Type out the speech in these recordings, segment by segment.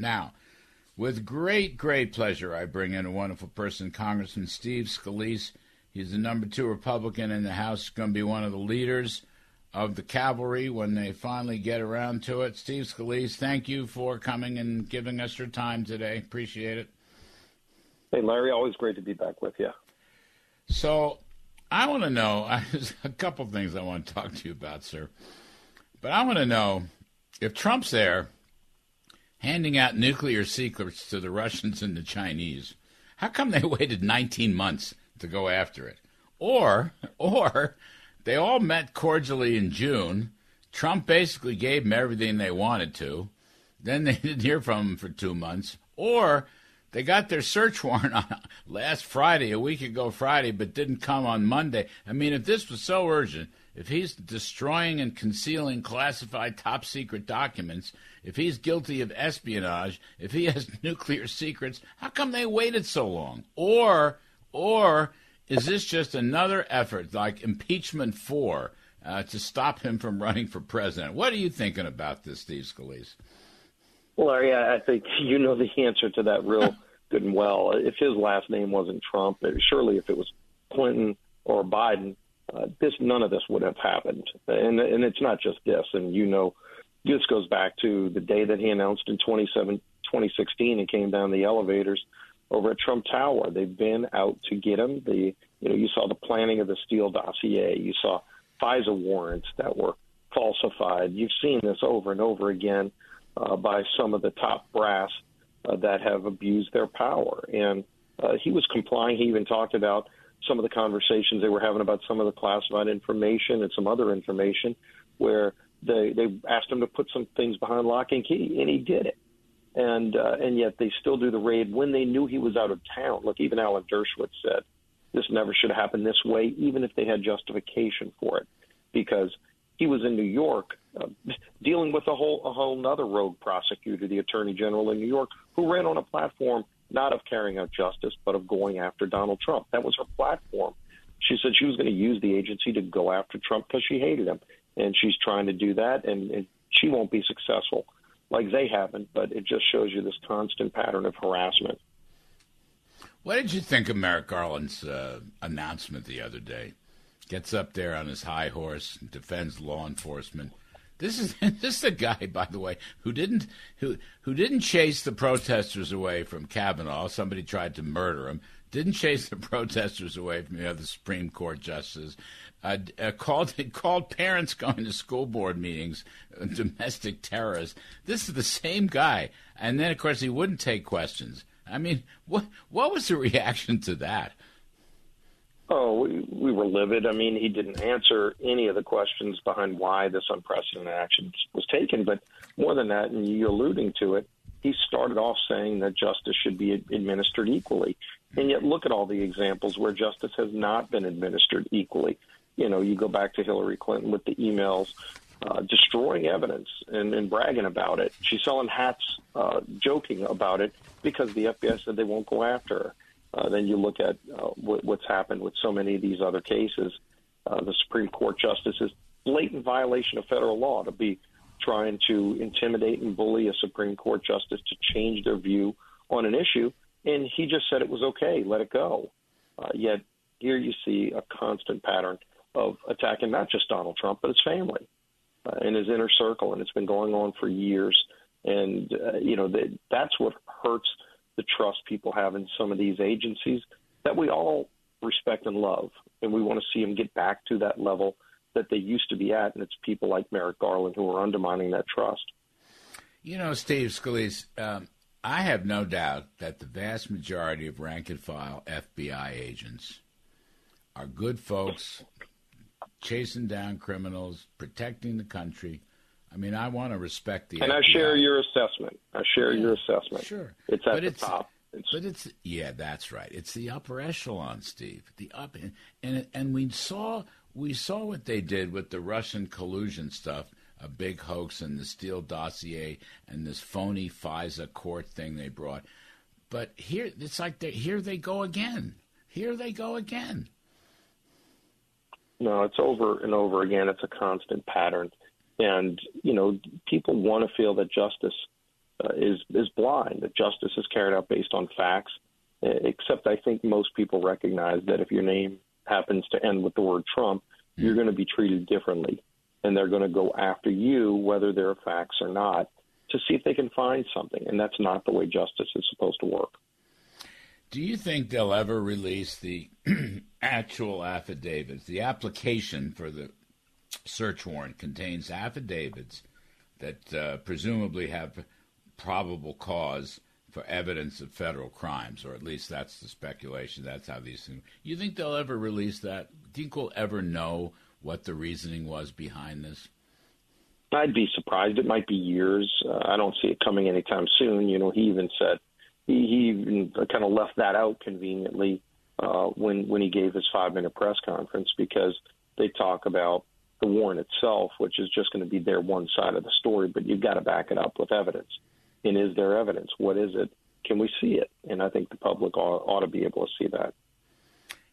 Now, with great, great pleasure, I bring in a wonderful person, Congressman Steve Scalise. He's the number two Republican in the House, going to be one of the leaders of the cavalry when they finally get around to it. Steve Scalise, thank you for coming and giving us your time today. Appreciate it. Hey, Larry, always great to be back with you. So, I want to know there's a couple things I want to talk to you about, sir. But I want to know if Trump's there handing out nuclear secrets to the Russians and the Chinese, how come they waited 19 months to go after it? Or, or they all met cordially in June. Trump basically gave them everything they wanted to. Then they didn't hear from him for two months. Or they got their search warrant on last Friday, a week ago Friday, but didn't come on Monday. I mean, if this was so urgent, if he's destroying and concealing classified top secret documents, if he's guilty of espionage, if he has nuclear secrets, how come they waited so long? Or, or is this just another effort, like impeachment four, uh, to stop him from running for president? What are you thinking about this, Steve Scalise? Well, Larry, I think you know the answer to that real good and well. If his last name wasn't Trump, surely if it was Clinton or Biden, uh, this none of this would have happened. And and it's not just this. And you know, this goes back to the day that he announced in 2016 and came down the elevators over at Trump Tower. They've been out to get him. The you know you saw the planning of the Steele dossier. You saw FISA warrants that were falsified. You've seen this over and over again uh, by some of the top brass uh, that have abused their power. And uh, he was complying. He even talked about some of the conversations they were having about some of the classified information and some other information where they they asked him to put some things behind lock and key, and he did it and uh, and yet they still do the raid when they knew he was out of town. Look, even Alan Dershowitz said this never should have happened this way, even if they had justification for it, because he was in New York uh, dealing with a whole a whole other rogue prosecutor, the Attorney General in New York, who ran on a platform not of carrying out justice, but of going after Donald Trump. That was her platform. She said she was going to use the agency to go after Trump because she hated him, and she's trying to do that, and, and she won't be successful like they haven't, but it just shows you this constant pattern of harassment. What did you think of Merrick Garland's uh, announcement the other day? Gets up there on his high horse, defends law enforcement. This is this is the guy, by the way, who didn't who who didn't chase the protesters away from Kavanaugh. Somebody tried to murder him. Didn't chase the protesters away from the other Supreme Court justices uh, uh, called called parents going to school board meetings uh, domestic terrorists. This is the same guy, and then of course he wouldn't take questions. I mean, what what was the reaction to that? Oh, we, we were livid. I mean, he didn't answer any of the questions behind why this unprecedented action was taken. But more than that, and you alluding to it, he started off saying that justice should be administered equally. And yet, look at all the examples where justice has not been administered equally you know, you go back to Hillary Clinton with the emails uh, destroying evidence and, and bragging about it. She's selling hats, uh, joking about it because the FBI said they won't go after her. Uh, then you look at uh, what, what's happened with so many of these other cases. Uh, the Supreme Court justices blatant violation of federal law to be trying to intimidate and bully a Supreme Court justice to change their view on an issue, and he just said it was okay, let it go. Uh, yet here you see a constant pattern of attacking not just Donald Trump, but his family uh, and his inner circle. And it's been going on for years. And, uh, you know, that, that's what hurts the trust people have in some of these agencies that we all respect and love. And we want to see them get back to that level that they used to be at. And it's people like Merrick Garland who are undermining that trust. You know, Steve Scalise, um, I have no doubt that the vast majority of rank and file FBI agents are good folks chasing down criminals, protecting the country. I mean, I want to respect the. And FBI. I share your assessment. I share yeah, your assessment. Sure, it's at but the it's, top. It's, but it's yeah, that's right. It's the upper echelon, Steve. The up and and, and we saw we saw what they did with the Russian collusion stuff, a big hoax and the Steele dossier and this phony FISA court thing they brought. But here, it's like they, here they go again. Here they go again. No, it's over and over again. It's a constant pattern. And, you know, people want to feel that justice uh, is is blind. That justice is carried out based on facts. Uh, except I think most people recognize that if your name happens to end with the word Trump, mm-hmm. you're going to be treated differently, and they're going to go after you whether there are facts or not to see if they can find something. And that's not the way justice is supposed to work. Do you think they'll ever release the actual affidavits? The application for the search warrant contains affidavits that uh, presumably have probable cause for evidence of federal crimes, or at least that's the speculation. That's how these things. You think they'll ever release that? Do you think we'll ever know what the reasoning was behind this? I'd be surprised. It might be years. Uh, I don't see it coming anytime soon. You know, he even said he, he even kind of left that out conveniently uh, when when he gave his five minute press conference because they talk about the warrant itself, which is just going to be their one side of the story, but you've got to back it up with evidence. And is there evidence? What is it? Can we see it? And I think the public ought, ought to be able to see that.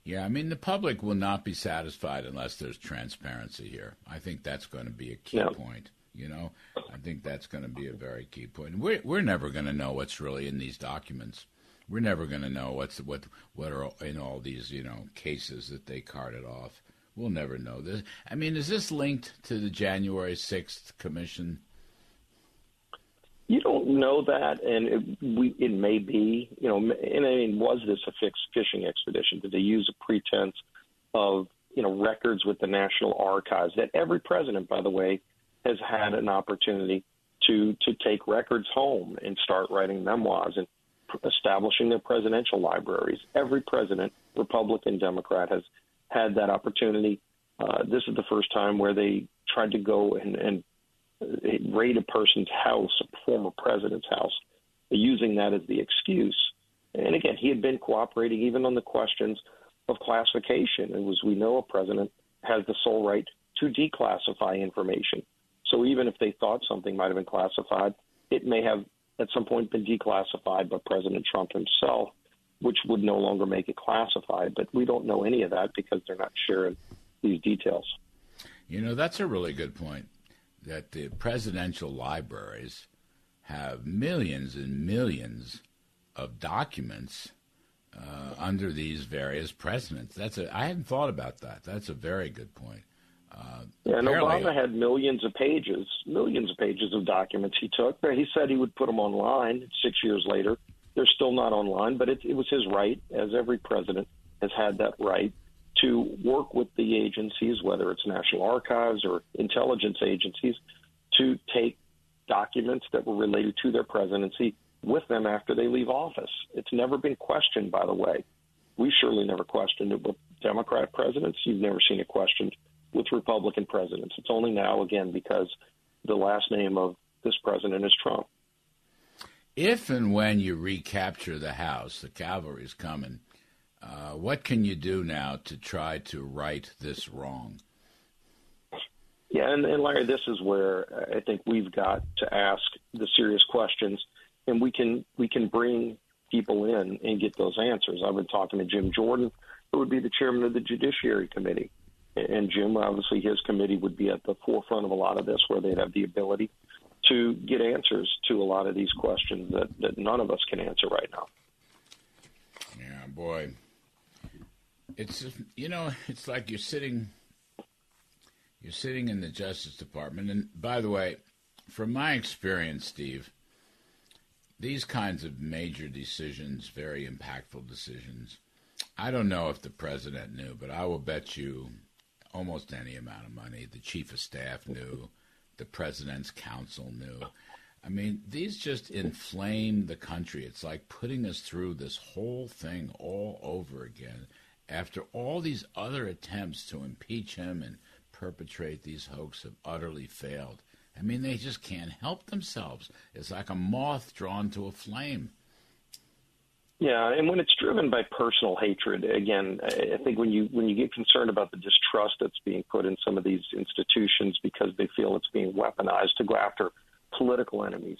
Yeah, I mean, the public will not be satisfied unless there's transparency here. I think that's going to be a key yeah. point. You know, I think that's going to be a very key point. We're we're never going to know what's really in these documents. We're never going to know what's what what are in all these you know cases that they carted off. We'll never know this. I mean, is this linked to the January sixth commission? You don't know that, and it, we, it may be. You know, and I mean, was this a fixed fishing expedition? Did they use a pretense of you know records with the National Archives that every president, by the way, has had an opportunity to to take records home and start writing memoirs and establishing their presidential libraries. Every president, Republican, Democrat, has had that opportunity. Uh, this is the first time where they tried to go and, and raid a person's house, a former president's house, using that as the excuse. And again, he had been cooperating even on the questions of classification. And as we know, a president has the sole right to declassify information. So even if they thought something might have been classified, it may have at some point been declassified by President Trump himself which would no longer make it classified. But we don't know any of that because they're not sharing these details. You know, that's a really good point. That the presidential libraries have millions and millions of documents uh, under these various presidents. That's a I hadn't thought about that. That's a very good point. Uh, yeah, and Obama had millions of pages, millions of pages of documents he took. He said he would put them online. Six years later, they're still not online, but it, it was his right, as every president has had that right, to work with the agencies, whether it's National Archives or intelligence agencies, to take documents that were related to their presidency with them after they leave office. It's never been questioned, by the way. We surely never questioned it with Democrat presidents. You've never seen it questioned with Republican presidents. It's only now, again, because the last name of this president is Trump if and when you recapture the house, the cavalry's coming. Uh, what can you do now to try to right this wrong? Yeah, and, and Larry, this is where I think we've got to ask the serious questions, and we can we can bring people in and get those answers. I've been talking to Jim Jordan, who would be the chairman of the Judiciary Committee, and Jim, obviously, his committee would be at the forefront of a lot of this, where they'd have the ability to get answers to a lot of these questions that, that none of us can answer right now. Yeah, boy. It's you know, it's like you're sitting you're sitting in the Justice Department and by the way, from my experience, Steve, these kinds of major decisions, very impactful decisions, I don't know if the president knew, but I will bet you almost any amount of money the chief of staff knew the president's counsel knew. I mean, these just inflame the country. It's like putting us through this whole thing all over again after all these other attempts to impeach him and perpetrate these hoaxes have utterly failed. I mean, they just can't help themselves. It's like a moth drawn to a flame. Yeah, and when it's driven by personal hatred, again, I think when you when you get concerned about the distrust that's being put in some of these institutions because they feel it's being weaponized to go after political enemies,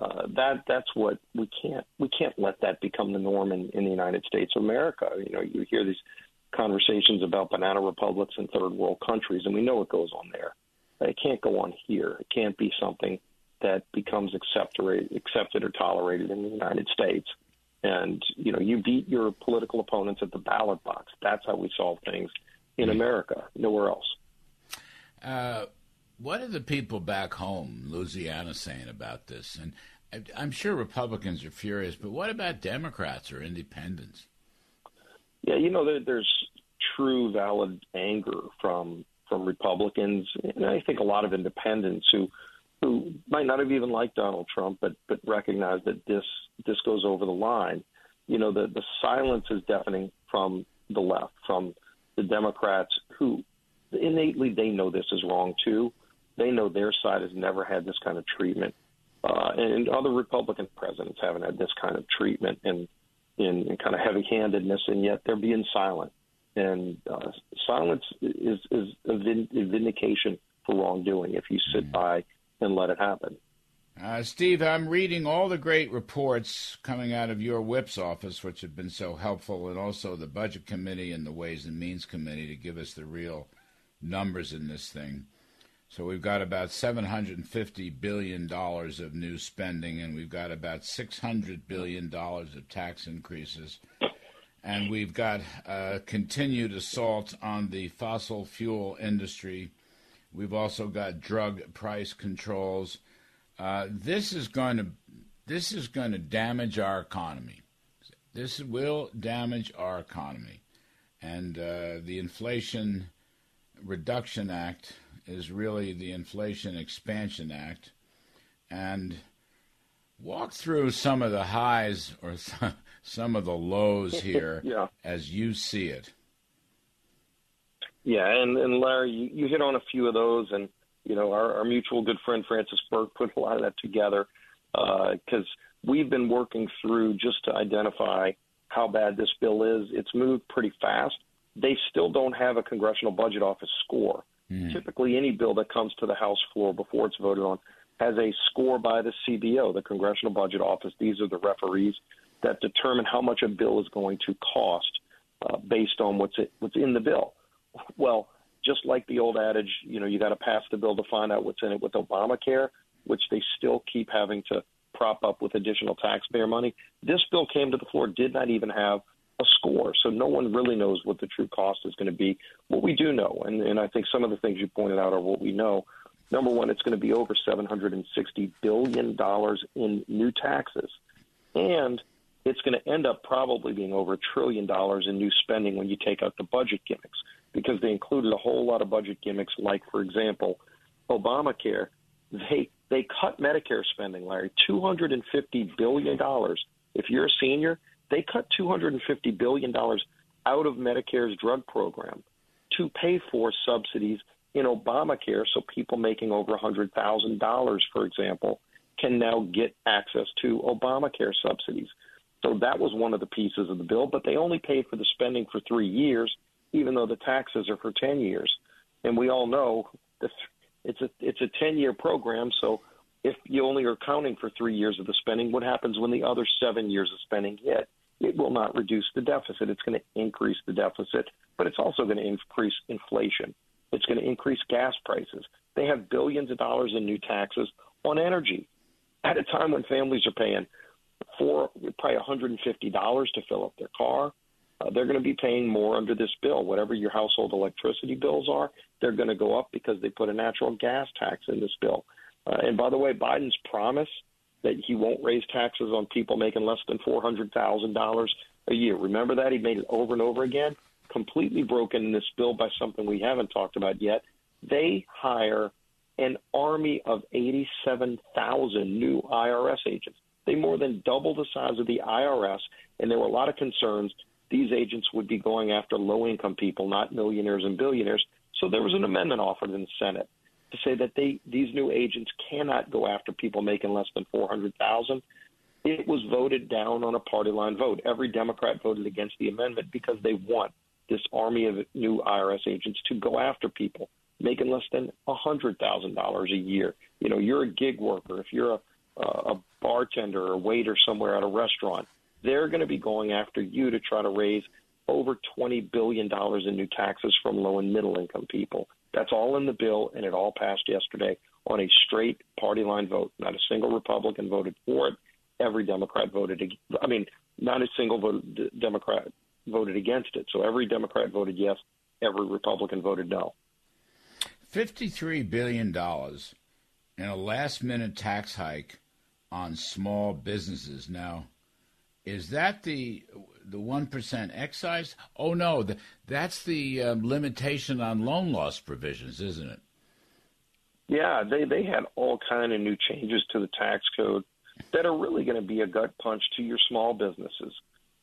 uh, that that's what we can't we can't let that become the norm in, in the United States of America. You know, you hear these conversations about banana republics in third world countries, and we know what goes on there. It can't go on here. It can't be something that becomes accepted, accepted or tolerated in the United States. And you know, you beat your political opponents at the ballot box. That's how we solve things in America, nowhere else. Uh, what are the people back home, Louisiana, saying about this? And I'm sure Republicans are furious, but what about Democrats or independents? Yeah, you know, there, there's true, valid anger from from Republicans, and I think a lot of independents who who might not have even liked Donald Trump, but but recognize that this this goes over the line. You know, the the silence is deafening from the left, from the Democrats, who innately they know this is wrong too. They know their side has never had this kind of treatment, uh, and other Republican presidents haven't had this kind of treatment and in, in kind of heavy-handedness, and yet they're being silent. And uh, silence is is a, vindication for wrongdoing if you sit mm. by and let it happen. Uh, Steve, I'm reading all the great reports coming out of your whip's office, which have been so helpful, and also the Budget Committee and the Ways and Means Committee to give us the real numbers in this thing. So we've got about $750 billion of new spending, and we've got about $600 billion of tax increases. And we've got uh, continued assault on the fossil fuel industry. We've also got drug price controls. Uh, this is going to this is going to damage our economy. This will damage our economy, and uh, the Inflation Reduction Act is really the Inflation Expansion Act, and walk through some of the highs or some of the lows here yeah. as you see it. Yeah, and, and Larry, you, you hit on a few of those, and you know our, our mutual good friend Francis Burke put a lot of that together because uh, we've been working through just to identify how bad this bill is. It's moved pretty fast. They still don't have a congressional budget office score. Mm. Typically, any bill that comes to the House floor before it's voted on has a score by the CBO, the Congressional Budget Office. These are the referees that determine how much a bill is going to cost uh, based on what's it, what's in the bill. Well, just like the old adage, you know, you got to pass the bill to find out what's in it with Obamacare, which they still keep having to prop up with additional taxpayer money. This bill came to the floor, did not even have a score. So no one really knows what the true cost is going to be. What we do know, and, and I think some of the things you pointed out are what we know. Number one, it's going to be over $760 billion in new taxes. And it's going to end up probably being over a trillion dollars in new spending when you take out the budget gimmicks, because they included a whole lot of budget gimmicks, like, for example, Obamacare. They they cut Medicare spending, Larry, $250 billion. If you're a senior, they cut $250 billion out of Medicare's drug program to pay for subsidies in Obamacare so people making over a $100,000, for example, can now get access to Obamacare subsidies. So that was one of the pieces of the bill, but they only paid for the spending for three years, even though the taxes are for 10 years. And we all know that it's a it's a 10 year program. So if you only are counting for three years of the spending, what happens when the other seven years of spending hit? it will not reduce the deficit. It's going to increase the deficit, but it's also going to increase inflation. It's going to increase gas prices. They have billions of dollars in new taxes on energy at a time when families are paying for probably $150 to fill up their car. Uh, they're going to be paying more under this bill. Whatever your household electricity bills are, they're going to go up because they put a natural gas tax in this bill. Uh, and by the way, Biden's promise – that he won't raise taxes on people making less than four hundred thousand dollars a year. Remember that he made it over and over again. Completely broken in this bill by something we haven't talked about yet. They hire an army of eighty-seven thousand new IRS agents. They more than double the size of the IRS, and there were a lot of concerns these agents would be going after low-income people, not millionaires and billionaires. So there was an amendment offered in the Senate to say that they these new agents cannot go after people making less than four hundred thousand. It was voted down on a party line vote. Every Democrat voted against the amendment because they want this army of new IRS agents to go after people making less than a hundred thousand dollars a year. You know, you're a gig worker. If you're a a bartender or a waiter somewhere at a restaurant, they're going to be going after you to try to raise over $20 billion in new taxes from low and middle income people. That's all in the bill, and it all passed yesterday on a straight party line vote. Not a single Republican voted for it. Every Democrat voted. I mean, not a single vote, Democrat voted against it. So every Democrat voted yes. Every Republican voted no. Fifty-three billion dollars in a last-minute tax hike on small businesses. Now, is that the the one percent excise? Oh no, the, that's the uh, limitation on loan loss provisions, isn't it? Yeah, they they had all kind of new changes to the tax code that are really going to be a gut punch to your small businesses.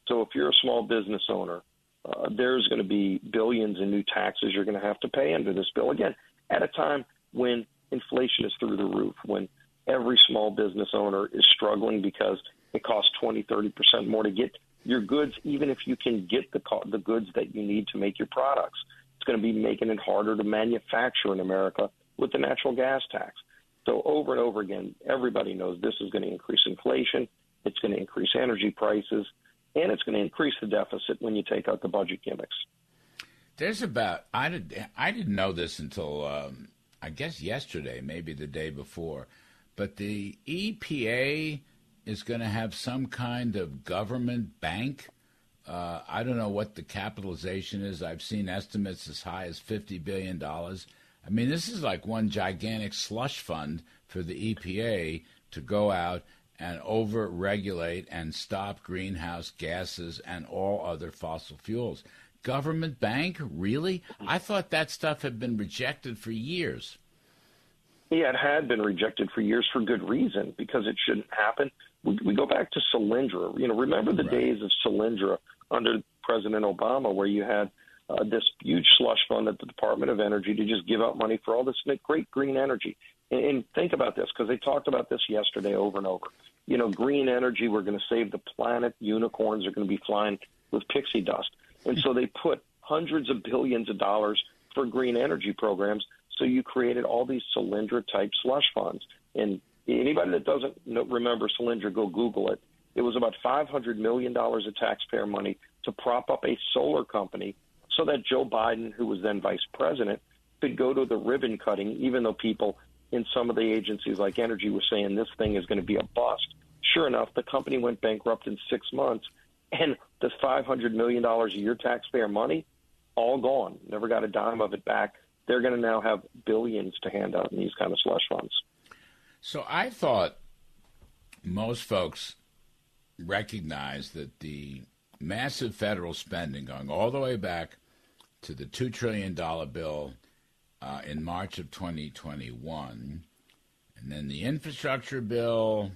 So if you're a small business owner, uh, there's going to be billions in new taxes you're going to have to pay under this bill again at a time when inflation is through the roof, when every small business owner is struggling because it costs 20, 30 percent more to get your goods, even if you can get the co- the goods that you need to make your products. It's going to be making it harder to manufacture in America with the natural gas tax. So over and over again, everybody knows this is going to increase inflation. It's going to increase energy prices, and it's going to increase the deficit when you take out the budget gimmicks. There's about I did I didn't know this until um, I guess yesterday, maybe the day before, but the EPA is going to have some kind of government bank. Uh, I don't know what the capitalization is. I've seen estimates as high as $50 billion. I mean, this is like one gigantic slush fund for the EPA to go out and over regulate and stop greenhouse gases and all other fossil fuels. Government bank? Really? I thought that stuff had been rejected for years. Yeah, it had been rejected for years for good reason because it shouldn't happen. We, we go back to Solyndra. You know, remember the right. days of Solyndra under President Obama, where you had uh, this huge slush fund at the Department of Energy to just give out money for all this great green energy. And, and think about this because they talked about this yesterday over and over. You know, green energy, we're going to save the planet. Unicorns are going to be flying with pixie dust. And so they put hundreds of billions of dollars for green energy programs so you created all these Solyndra type slush funds. And anybody that doesn't remember Solyndra, go Google it. It was about $500 million of taxpayer money to prop up a solar company so that Joe Biden, who was then vice president, could go to the ribbon cutting, even though people in some of the agencies like Energy were saying this thing is going to be a bust. Sure enough, the company went bankrupt in six months, and the $500 million a year taxpayer money, all gone. Never got a dime of it back they're going to now have billions to hand out in these kind of slush funds. So I thought most folks recognize that the massive federal spending going all the way back to the $2 trillion bill uh, in March of 2021, and then the infrastructure bill,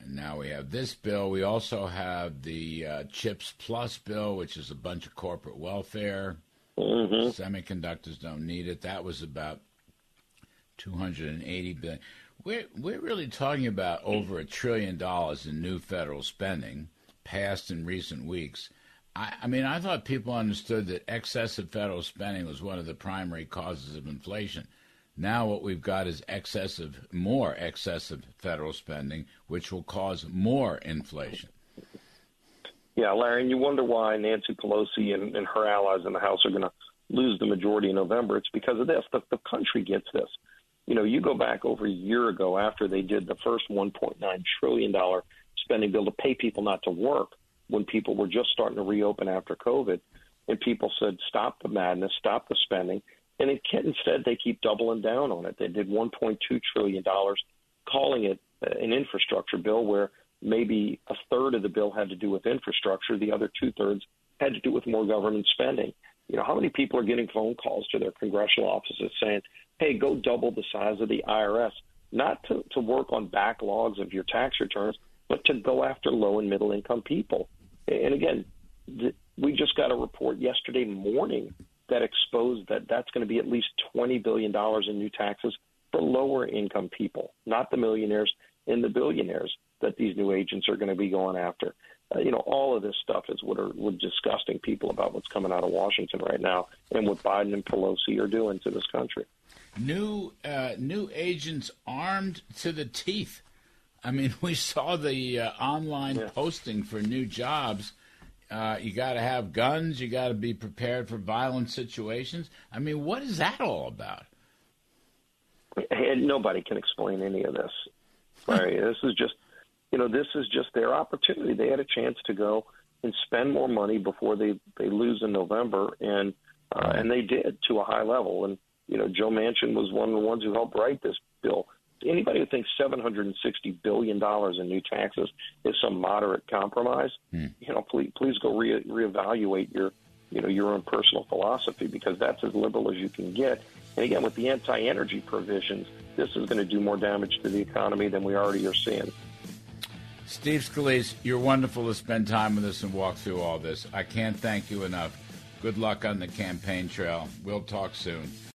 and now we have this bill. We also have the uh, CHIPS Plus bill, which is a bunch of corporate welfare. Mm-hmm. Semiconductors don't need it. That was about 280 billion. We're we're really talking about over a trillion dollars in new federal spending passed in recent weeks. I, I mean, I thought people understood that excessive federal spending was one of the primary causes of inflation. Now, what we've got is excessive, more excessive federal spending, which will cause more inflation. Yeah, Larry, and you wonder why Nancy Pelosi and, and her allies in the House are going to lose the majority in November. It's because of this. The, the country gets this. You know, you go back over a year ago after they did the first $1.9 trillion spending bill to pay people not to work when people were just starting to reopen after COVID. And people said, stop the madness, stop the spending. And it, instead, they keep doubling down on it. They did $1.2 trillion, calling it uh, an infrastructure bill where – maybe a third of the bill had to do with infrastructure, the other two thirds had to do with more government spending. You know, how many people are getting phone calls to their congressional offices saying, hey, go double the size of the IRS, not to, to work on backlogs of your tax returns, but to go after low and middle income people. And again, th- we just got a report yesterday morning that exposed that that's going to be at least $20 billion in new taxes for lower income people, not the millionaires and the billionaires that these new agents are going to be going after. Uh, you know, all of this stuff is what are what disgusting people about what's coming out of Washington right now and what Biden and Pelosi are doing to this country. New uh, new agents armed to the teeth. I mean, we saw the uh, online yeah. posting for new jobs. Uh, you got to have guns. You got to be prepared for violent situations. I mean, what is that all about? and nobody can explain any of this. This is just, you know, this is just their opportunity. They had a chance to go and spend more money before they they lose in November, and uh, and they did to a high level. And you know, Joe Manchin was one of the ones who helped write this bill. Anybody who thinks 760 billion dollars in new taxes is some moderate compromise, hmm. you know, please please go re- reevaluate your you know your own personal philosophy because that's as liberal as you can get. And again, with the anti-energy provisions, this is going to do more damage to the economy than we already are seeing. Steve Scalise, you're wonderful to spend time with us and walk through all this. I can't thank you enough. Good luck on the campaign trail. We'll talk soon.